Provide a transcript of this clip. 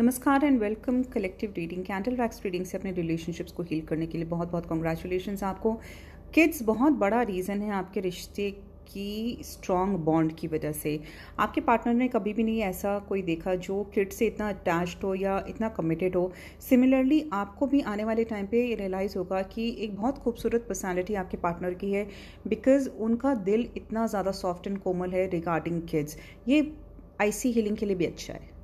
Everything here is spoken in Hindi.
नमस्कार and welcome collective reading candle wax reading से अपने रिलेशनशिप्स को हील करने के लिए बहुत बहुत कॉन्ग्रेचुलेशन आपको। किड्स बहुत बड़ा रीज़न है आपके रिश्ते की स्ट्रॉन्ग बॉन्ड की वजह से। आपके पार्टनर ने कभी भी नहीं ऐसा कोई देखा जो किड से इतना अटैच्ड हो या इतना कमिटेड हो। सिमिलरली आपको भी आने वाले टाइम पे रियलाइज़ होगा कि एक बहुत खूबसूरत पर्सनालिटी आपके पार्टनर की है बिकॉज़ उनका दिल इतना ज़्यादा सॉफ्ट एंड कोमल है रिगार्डिंग किड्स ये आईसी हीलिंग के लिए भी अच्छा है।